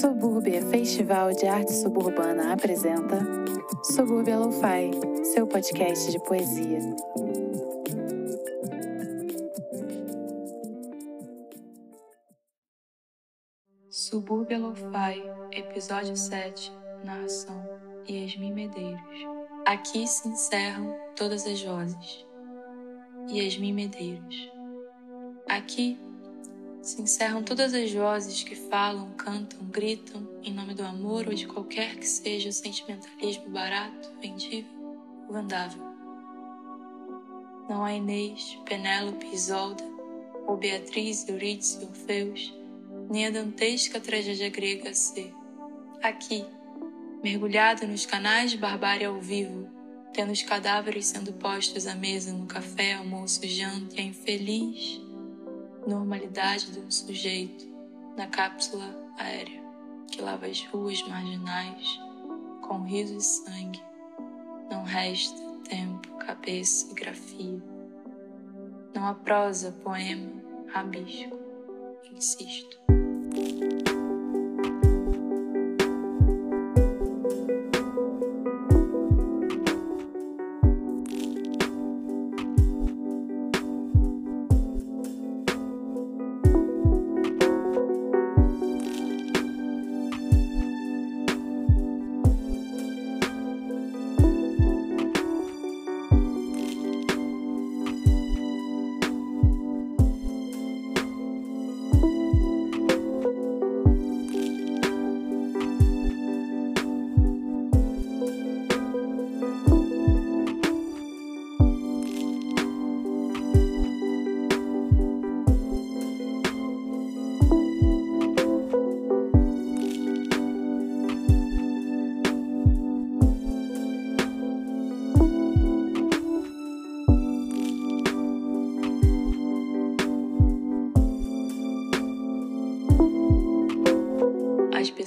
Subúrbia Festival de Arte Suburbana apresenta Subúrbia Lo-Fi, seu podcast de poesia. Subúrbia Lo-Fi, episódio 7, narração Yasmin Medeiros. Aqui se encerram todas as vozes. Yasmin Medeiros. Aqui se encerram todas as vozes que falam, cantam, gritam em nome do amor ou de qualquer que seja o sentimentalismo barato, vendível ou vendável. Não há Inês, Penélope, Isolda, ou Beatriz, Eurídice, Orfeus, nem a dantesca tragédia grega a ser. Aqui, mergulhado nos canais de barbárie ao vivo, tendo os cadáveres sendo postos à mesa no café, almoço, janta e a infeliz normalidade de um sujeito na cápsula aérea que lava as ruas marginais com riso e sangue. Não resta tempo, cabeça e grafia. Não há prosa, poema, rabisco. Insisto.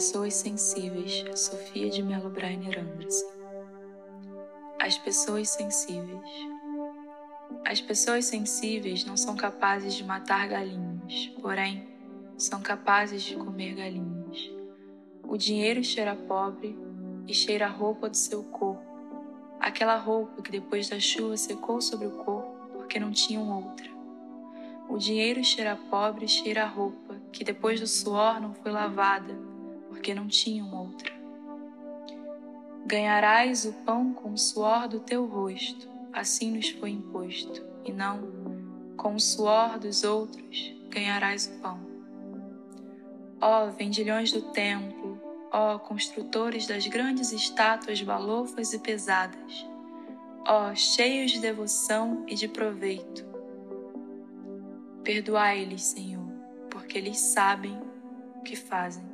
Pessoas sensíveis, Sofia de Mello Brainer Anderson. As pessoas sensíveis. As pessoas sensíveis não são capazes de matar galinhas, porém, são capazes de comer galinhas. O dinheiro cheira pobre e cheira a roupa do seu corpo, aquela roupa que depois da chuva secou sobre o corpo porque não tinham outra. O dinheiro cheira pobre e cheira a roupa que depois do suor não foi lavada porque não tinham outra. Ganharás o pão com o suor do teu rosto, assim nos foi imposto, e não com o suor dos outros ganharás o pão. Ó vendilhões do templo, ó construtores das grandes estátuas balofas e pesadas, ó cheios de devoção e de proveito, perdoai-lhes, Senhor, porque eles sabem o que fazem.